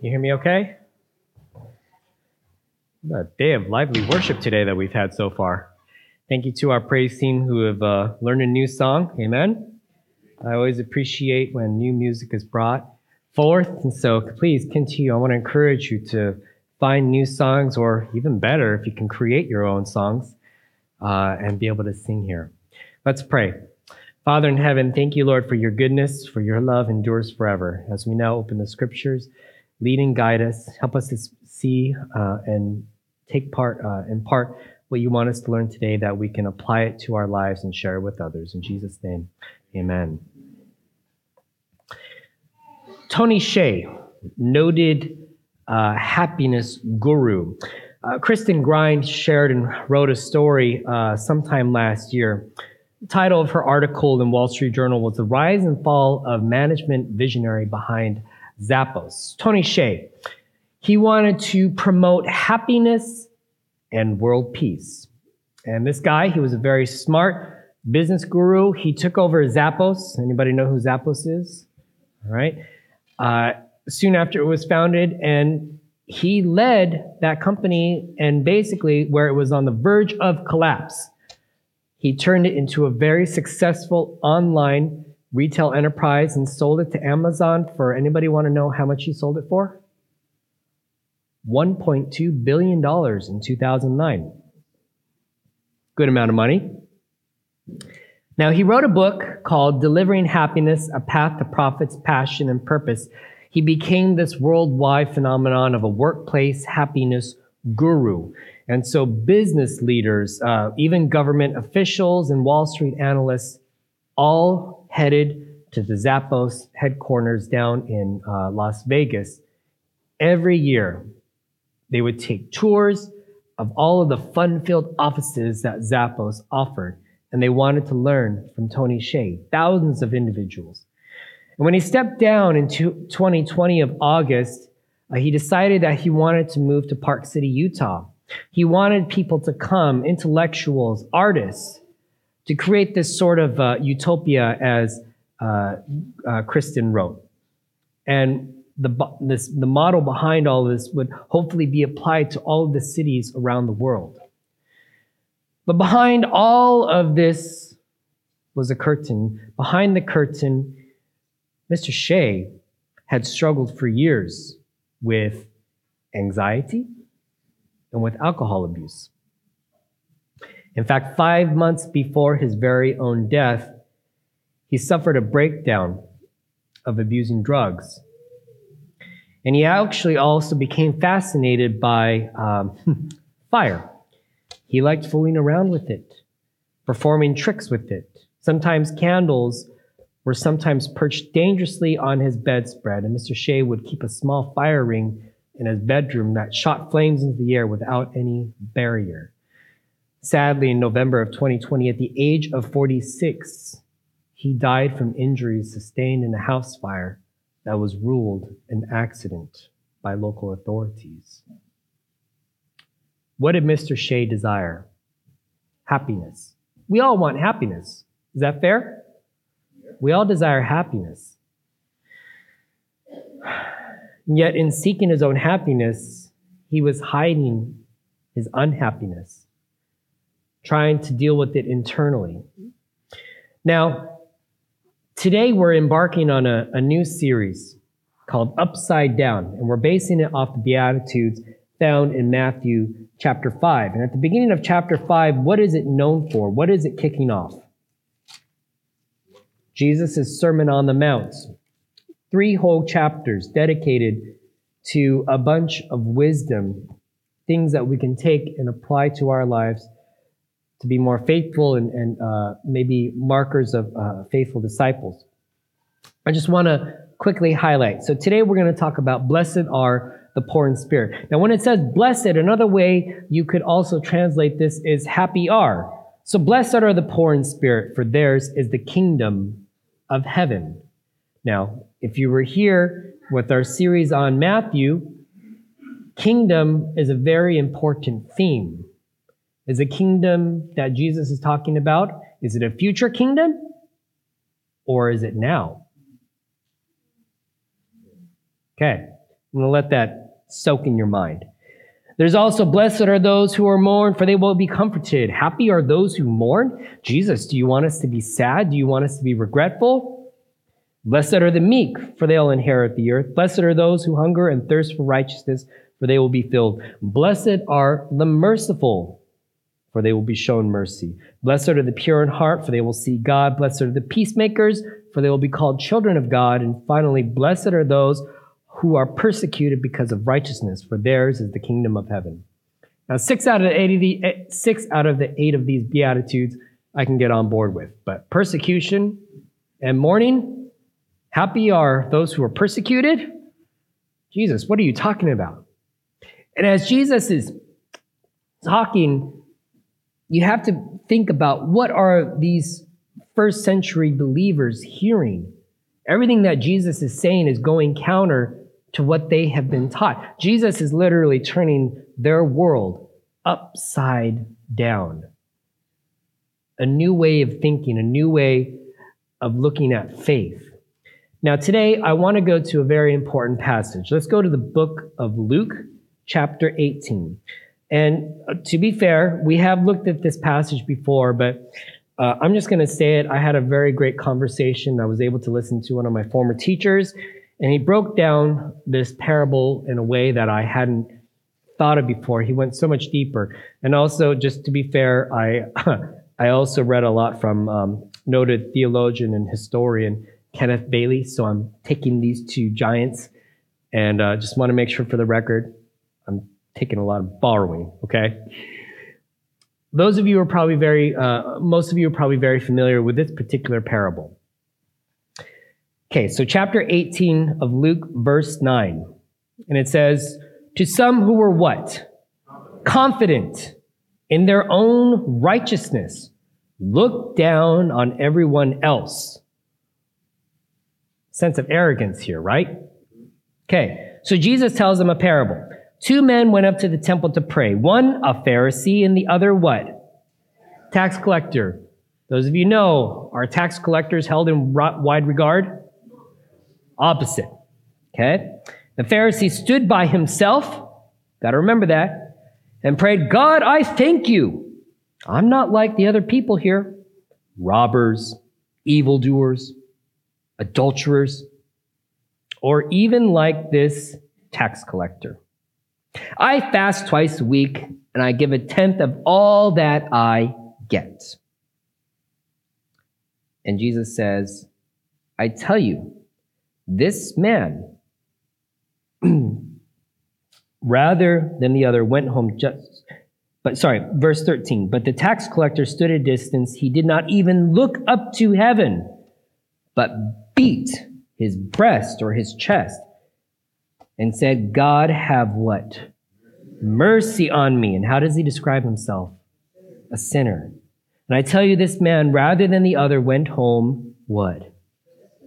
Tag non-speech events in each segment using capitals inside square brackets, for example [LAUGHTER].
You hear me okay? A day of lively worship today that we've had so far. Thank you to our praise team who have uh, learned a new song. Amen. I always appreciate when new music is brought forth. And so please continue. I want to encourage you to find new songs, or even better, if you can create your own songs uh, and be able to sing here. Let's pray. Father in heaven, thank you, Lord, for your goodness, for your love endures forever. As we now open the scriptures, lead and guide us. Help us to see uh, and take part, uh, in part, what you want us to learn today that we can apply it to our lives and share it with others. In Jesus' name, amen. Tony Hsieh, noted uh, happiness guru. Uh, Kristen Grimes shared and wrote a story uh, sometime last year. The title of her article in Wall Street Journal was The Rise and Fall of Management Visionary Behind Zappos. Tony Hsieh, he wanted to promote happiness and world peace. And this guy, he was a very smart business guru. He took over Zappos. Anybody know who Zappos is? All right. Uh, soon after it was founded, and he led that company and basically where it was on the verge of collapse. He turned it into a very successful online retail enterprise and sold it to Amazon for anybody want to know how much he sold it for? $1.2 billion in 2009. Good amount of money. Now, he wrote a book called Delivering Happiness A Path to Profits, Passion, and Purpose. He became this worldwide phenomenon of a workplace happiness guru. And so, business leaders, uh, even government officials and Wall Street analysts, all headed to the Zappos headquarters down in uh, Las Vegas. Every year, they would take tours of all of the fun filled offices that Zappos offered, and they wanted to learn from Tony Hsieh, thousands of individuals. And when he stepped down in 2020 of August, uh, he decided that he wanted to move to Park City, Utah. He wanted people to come, intellectuals, artists, to create this sort of uh, utopia as uh, uh, Kristen wrote. And the, this, the model behind all of this would hopefully be applied to all of the cities around the world. But behind all of this was a curtain. Behind the curtain, Mr. Hsieh had struggled for years with anxiety and with alcohol abuse. In fact, five months before his very own death, he suffered a breakdown of abusing drugs. And he actually also became fascinated by um, [LAUGHS] fire. He liked fooling around with it, performing tricks with it. Sometimes candles were sometimes perched dangerously on his bedspread, and Mr. Hsieh would keep a small fire ring in his bedroom that shot flames into the air without any barrier. Sadly, in November of 2020, at the age of 46, he died from injuries sustained in a house fire that was ruled an accident by local authorities. What did Mr. Hsieh desire? Happiness. We all want happiness. Is that fair? We all desire happiness. Yet, in seeking his own happiness, he was hiding his unhappiness, trying to deal with it internally. Now, today we're embarking on a, a new series called Upside Down, and we're basing it off the Beatitudes found in Matthew chapter 5. And at the beginning of chapter 5, what is it known for? What is it kicking off? Jesus' Sermon on the Mount. Three whole chapters dedicated to a bunch of wisdom, things that we can take and apply to our lives to be more faithful and, and uh, maybe markers of uh, faithful disciples. I just want to quickly highlight. So today we're going to talk about blessed are the poor in spirit. Now, when it says blessed, another way you could also translate this is happy are. So blessed are the poor in spirit, for theirs is the kingdom of heaven. Now, if you were here with our series on Matthew, kingdom is a very important theme. Is a kingdom that Jesus is talking about, is it a future kingdom or is it now? Okay, I'm going to let that soak in your mind. There's also, blessed are those who are mourned, for they will be comforted. Happy are those who mourn. Jesus, do you want us to be sad? Do you want us to be regretful? Blessed are the meek, for they'll inherit the earth. Blessed are those who hunger and thirst for righteousness, for they will be filled. Blessed are the merciful, for they will be shown mercy. Blessed are the pure in heart, for they will see God. Blessed are the peacemakers, for they will be called children of God. And finally, blessed are those who are persecuted because of righteousness, for theirs is the kingdom of heaven. Now, six out of the eight of the eh, six out of the eight of these beatitudes I can get on board with, but persecution and mourning, happy are those who are persecuted. Jesus, what are you talking about? And as Jesus is talking, you have to think about what are these first century believers hearing? Everything that Jesus is saying is going counter to what they have been taught. Jesus is literally turning their world upside down. A new way of thinking, a new way of looking at faith. Now, today I want to go to a very important passage. Let's go to the book of Luke, chapter 18. And uh, to be fair, we have looked at this passage before, but uh, I'm just going to say it. I had a very great conversation. I was able to listen to one of my former teachers, and he broke down this parable in a way that I hadn't thought of before. He went so much deeper. And also, just to be fair, I, [LAUGHS] I also read a lot from um, noted theologian and historian Kenneth Bailey. So I'm taking these two giants and uh, just want to make sure for the record, I'm taking a lot of borrowing, okay? Those of you are probably very, uh, most of you are probably very familiar with this particular parable. Okay, so chapter 18 of Luke, verse 9. And it says, To some who were what? Confident in their own righteousness, look down on everyone else. Sense of arrogance here, right? Okay, so Jesus tells them a parable. Two men went up to the temple to pray. One, a Pharisee, and the other, what? Tax collector. Those of you know, are tax collectors held in wide regard? Opposite. Okay? The Pharisee stood by himself, got to remember that, and prayed, God, I thank you. I'm not like the other people here robbers, evildoers, adulterers, or even like this tax collector. I fast twice a week and I give a tenth of all that I get. And Jesus says, I tell you, this man, [CLEARS THROAT] rather than the other, went home just. But sorry, verse 13. But the tax collector stood at a distance. He did not even look up to heaven, but beat his breast or his chest and said, God, have what? Mercy on me. And how does he describe himself? A sinner. And I tell you, this man, rather than the other, went home what?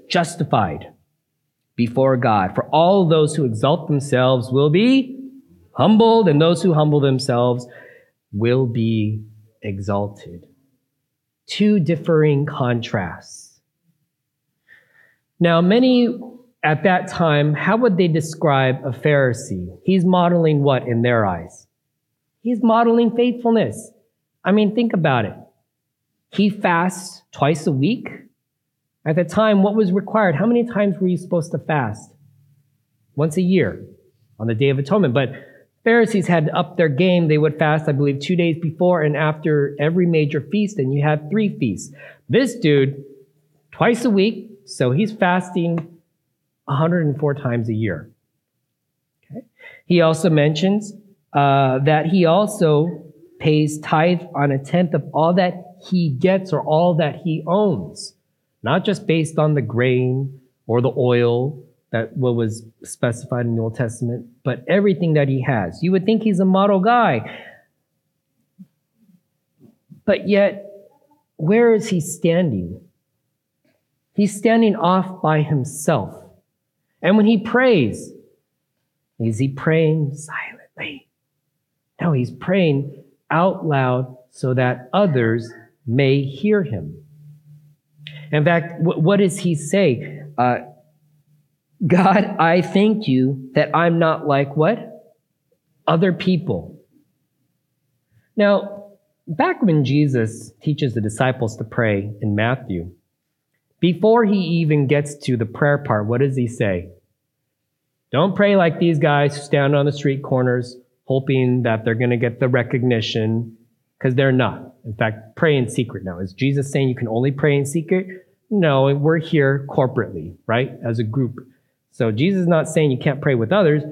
Justified before God. For all those who exalt themselves will be humbled, and those who humble themselves will be exalted. Two differing contrasts. Now, many at that time, how would they describe a Pharisee? He's modeling what in their eyes? He's modeling faithfulness. I mean, think about it. He fasts twice a week. At the time, what was required? How many times were you supposed to fast? Once a year on the Day of Atonement. But Pharisees had to up their game. They would fast, I believe, two days before and after every major feast, and you had three feasts. This dude, twice a week, so he's fasting 104 times a year. Okay. He also mentions uh, that he also pays tithe on a tenth of all that he gets or all that he owns not just based on the grain or the oil that what was specified in the Old Testament, but everything that he has. You would think he's a model guy. But yet, where is he standing? He's standing off by himself. And when he prays, is he praying silently? No, he's praying out loud so that others may hear him. In fact, what does he say? Uh, God, I thank you that I'm not like what? Other people. Now, back when Jesus teaches the disciples to pray in Matthew, before he even gets to the prayer part, what does he say? Don't pray like these guys who stand on the street corners hoping that they're going to get the recognition because they're not. In fact, pray in secret now. Is Jesus saying you can only pray in secret? No, we're here corporately, right? As a group. So Jesus is not saying you can't pray with others,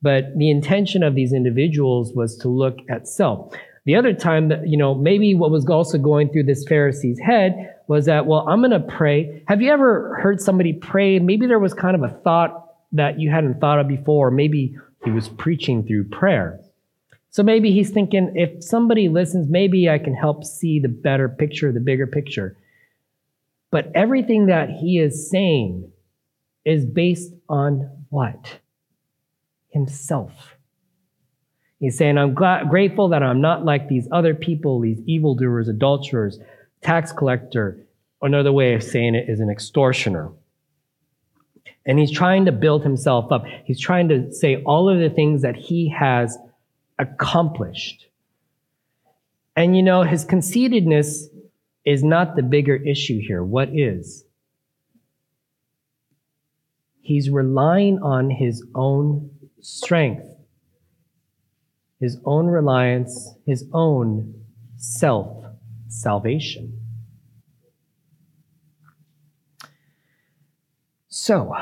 but the intention of these individuals was to look at self. The other time that, you know, maybe what was also going through this Pharisee's head was that, well, I'm going to pray. Have you ever heard somebody pray? Maybe there was kind of a thought that you hadn't thought of before. Maybe he was preaching through prayer. So maybe he's thinking, if somebody listens, maybe I can help see the better picture, the bigger picture. But everything that he is saying is based on what? Himself. He's saying, I'm grateful that I'm not like these other people, these evildoers, adulterers, tax collector. Another way of saying it is an extortioner. And he's trying to build himself up. He's trying to say all of the things that he has accomplished. And you know, his conceitedness is not the bigger issue here. What is? He's relying on his own strength, his own reliance, his own self salvation. So,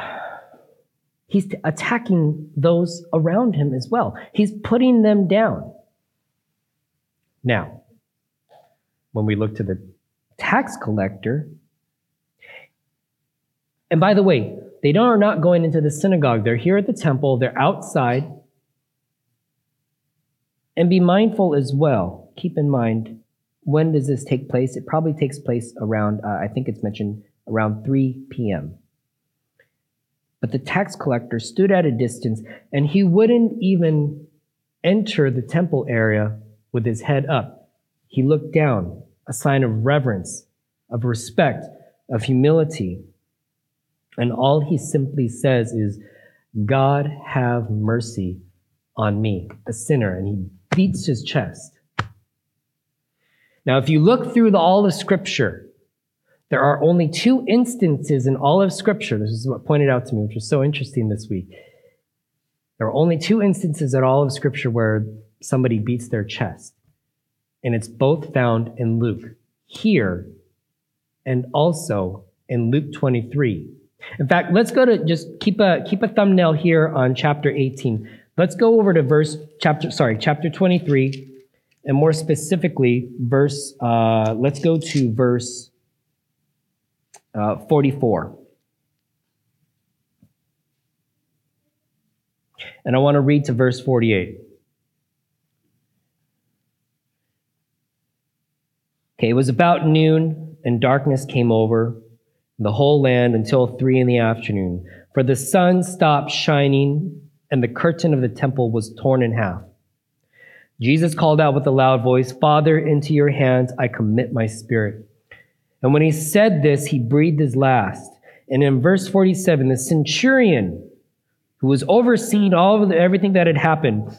he's attacking those around him as well. He's putting them down. Now, when we look to the tax collector, and by the way, they are not going into the synagogue. They're here at the temple, they're outside. And be mindful as well. Keep in mind, when does this take place? It probably takes place around, uh, I think it's mentioned, around 3 p.m. But the tax collector stood at a distance and he wouldn't even enter the temple area with his head up. He looked down, a sign of reverence, of respect, of humility. And all he simply says is, God have mercy on me, a sinner. And he beats his chest. Now, if you look through the, all of scripture, there are only two instances in all of Scripture. This is what pointed out to me, which was so interesting this week. There are only two instances in all of Scripture where somebody beats their chest. And it's both found in Luke here and also in Luke 23. In fact, let's go to just keep a keep a thumbnail here on chapter 18. Let's go over to verse chapter sorry chapter 23, and more specifically verse. Uh, let's go to verse uh, 44. And I want to read to verse 48. Okay, it was about noon, and darkness came over the whole land until three in the afternoon. For the sun stopped shining, and the curtain of the temple was torn in half. Jesus called out with a loud voice, Father, into your hands I commit my spirit. And when he said this, he breathed his last. And in verse 47, the centurion who was overseeing all of the, everything that had happened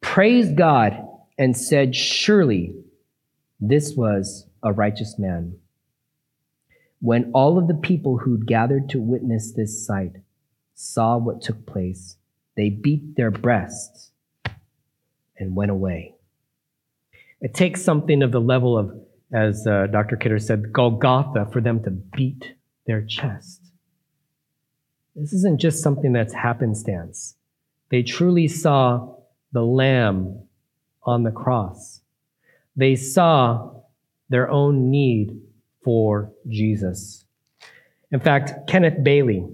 praised God and said, Surely this was a righteous man. When all of the people who'd gathered to witness this sight saw what took place, they beat their breasts and went away. It takes something of the level of as uh, Dr. Kidder said, Golgotha for them to beat their chest. This isn't just something that's happenstance. They truly saw the Lamb on the cross. They saw their own need for Jesus. In fact, Kenneth Bailey,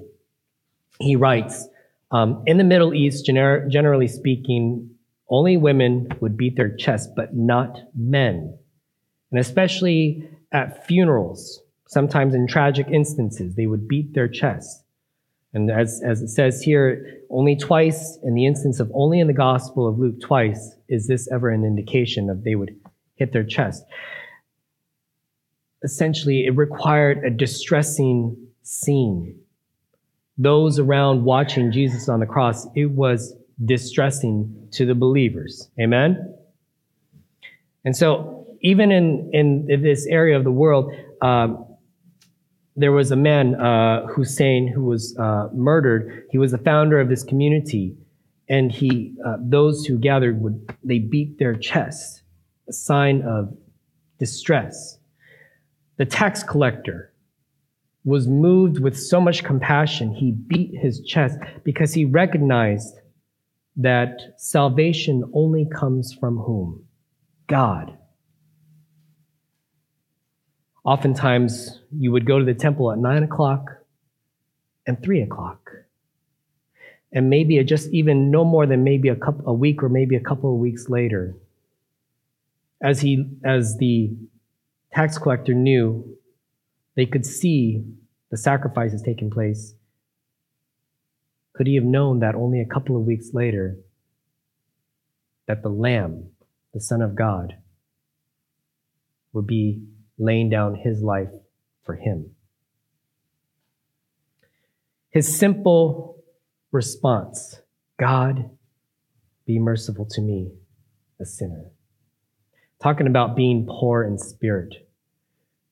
he writes, um, in the Middle East, gener- generally speaking, only women would beat their chest, but not men. And especially at funerals, sometimes in tragic instances, they would beat their chest. And as, as it says here, only twice, in the instance of only in the Gospel of Luke, twice is this ever an indication of they would hit their chest. Essentially, it required a distressing scene. Those around watching Jesus on the cross, it was distressing to the believers. Amen? And so, even in, in this area of the world, um, there was a man, uh, Hussein, who was uh, murdered. He was the founder of this community, and he, uh, those who gathered would they beat their chests, a sign of distress. The tax collector was moved with so much compassion. He beat his chest because he recognized that salvation only comes from whom? God. Oftentimes, you would go to the temple at nine o'clock and three o'clock. And maybe just even no more than maybe a, couple, a week or maybe a couple of weeks later, as, he, as the tax collector knew, they could see the sacrifice has taken place. Could he have known that only a couple of weeks later, that the Lamb, the Son of God, would be laying down his life for him. His simple response God, be merciful to me, a sinner. Talking about being poor in spirit,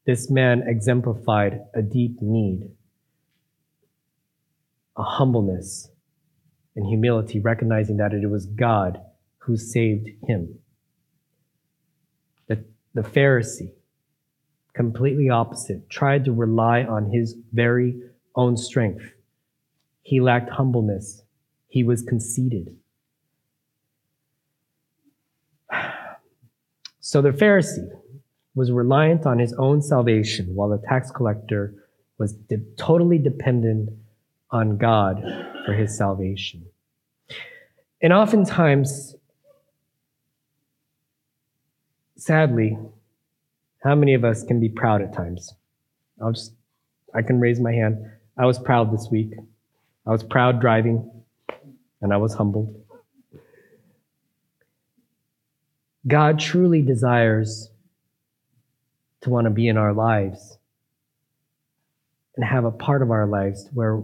this man exemplified a deep need, a humbleness and humility, recognizing that it was God who saved him. The, the Pharisee, completely opposite, tried to rely on his very own strength. He lacked humbleness. He was conceited. [SIGHS] So the Pharisee was reliant on his own salvation, while the tax collector was de- totally dependent on God for his salvation. And oftentimes, sadly, how many of us can be proud at times? I'll just, I can raise my hand. I was proud this week. I was proud driving, and I was humbled. God truly desires to want to be in our lives and have a part of our lives where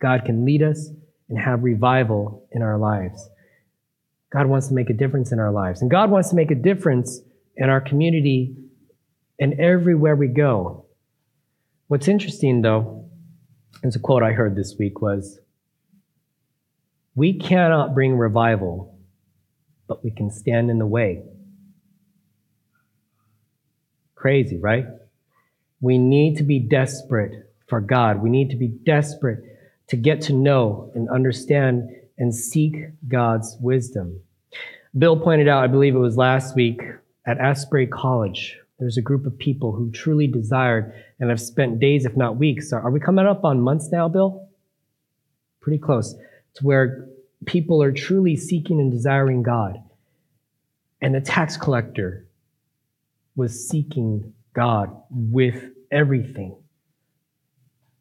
God can lead us and have revival in our lives. God wants to make a difference in our lives. And God wants to make a difference in our community and everywhere we go. What's interesting though, is a quote I heard this week was, we cannot bring revival, but we can stand in the way. Crazy, right? We need to be desperate for God. We need to be desperate to get to know and understand and seek God's wisdom. Bill pointed out, I believe it was last week, at Asbury College, there's a group of people who truly desired and have spent days, if not weeks. Are we coming up on months now, Bill? Pretty close to where people are truly seeking and desiring God. And the tax collector was seeking God with everything.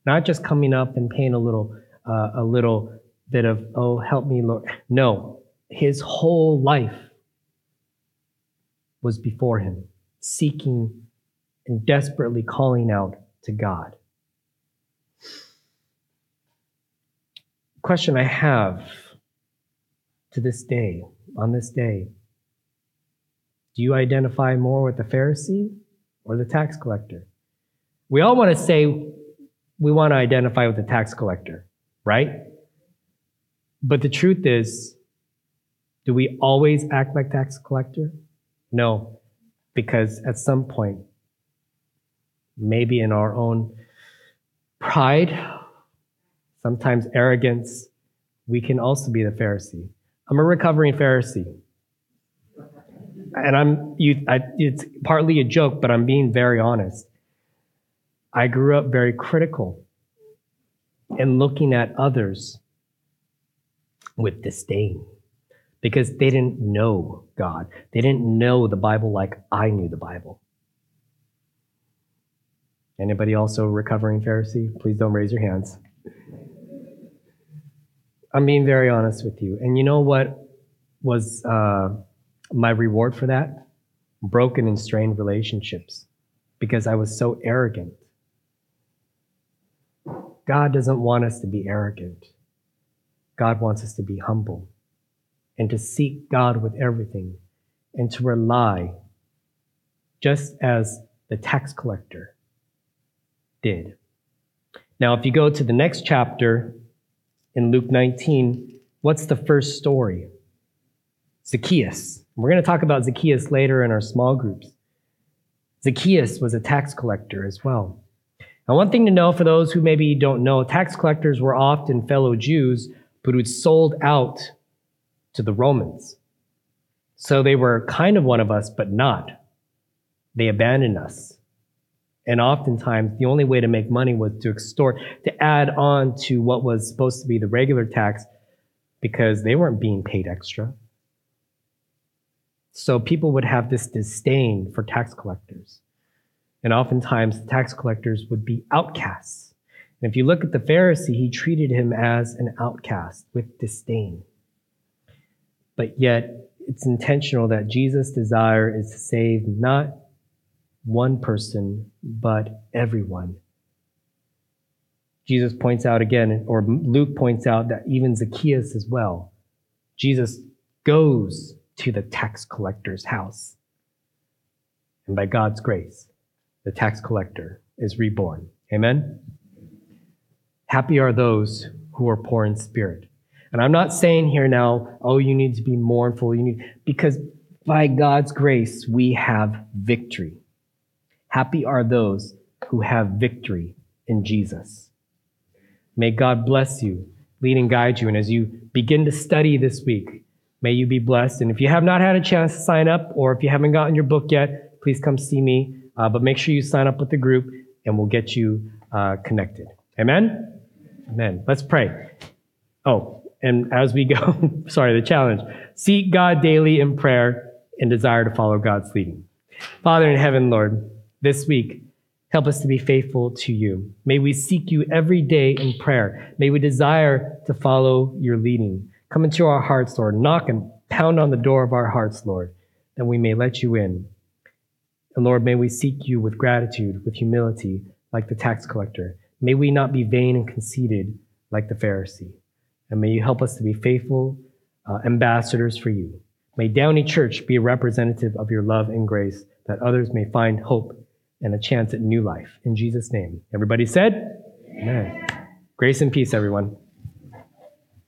Not just coming up and paying a little, uh, a little bit of, oh, help me, Lord. No, his whole life was before him, seeking and desperately calling out to God. Question I have to this day, on this day, do you identify more with the Pharisee or the tax collector? We all want to say we want to identify with the tax collector, right? But the truth is, do we always act like tax collector? No, because at some point, maybe in our own pride, sometimes arrogance, we can also be the Pharisee. I'm a recovering Pharisee. And I'm, you, I, it's partly a joke, but I'm being very honest. I grew up very critical and looking at others with disdain because they didn't know God. They didn't know the Bible like I knew the Bible. Anybody also recovering Pharisee? Please don't raise your hands. I'm being very honest with you. And you know what was uh, my reward for that? Broken and strained relationships because I was so arrogant. God doesn't want us to be arrogant. God wants us to be humble and to seek God with everything and to rely, just as the tax collector did. Now, if you go to the next chapter in Luke 19, what's the first story? Zacchaeus. We're going to talk about Zacchaeus later in our small groups. Zacchaeus was a tax collector as well. Now, one thing to know for those who maybe don't know, tax collectors were often fellow Jews, but who'd sold out to the Romans. So they were kind of one of us, but not. They abandoned us. And oftentimes, the only way to make money was to extort, to add on to what was supposed to be the regular tax because they weren't being paid extra. So people would have this disdain for tax collectors. And oftentimes, tax collectors would be outcasts. And if you look at the Pharisee, he treated him as an outcast with disdain. But yet, it's intentional that Jesus' desire is to save not one person, but everyone. Jesus points out again, or Luke points out that even Zacchaeus as well. Jesus goes to the tax collector's house. And by God's grace, the tax collector is reborn. Amen? Happy are those who are poor in spirit. And I'm not saying here now, oh, you need to be mournful, you need, because by God's grace, we have victory. Happy are those who have victory in Jesus. May God bless you, lead and guide you. And as you begin to study this week, may you be blessed. And if you have not had a chance to sign up, or if you haven't gotten your book yet, please come see me. Uh, but make sure you sign up with the group, and we'll get you uh, connected. Amen? Amen. Let's pray. Oh, and as we go, [LAUGHS] sorry, the challenge seek God daily in prayer and desire to follow God's leading. Father in heaven, Lord, this week, help us to be faithful to you. May we seek you every day in prayer. May we desire to follow your leading. Come into our hearts, Lord. Knock and pound on the door of our hearts, Lord, that we may let you in. And Lord, may we seek you with gratitude, with humility, like the tax collector. May we not be vain and conceited like the Pharisee. And may you help us to be faithful uh, ambassadors for you. May Downey Church be a representative of your love and grace that others may find hope and a chance at new life. In Jesus' name. Everybody said? Amen. Grace and peace, everyone.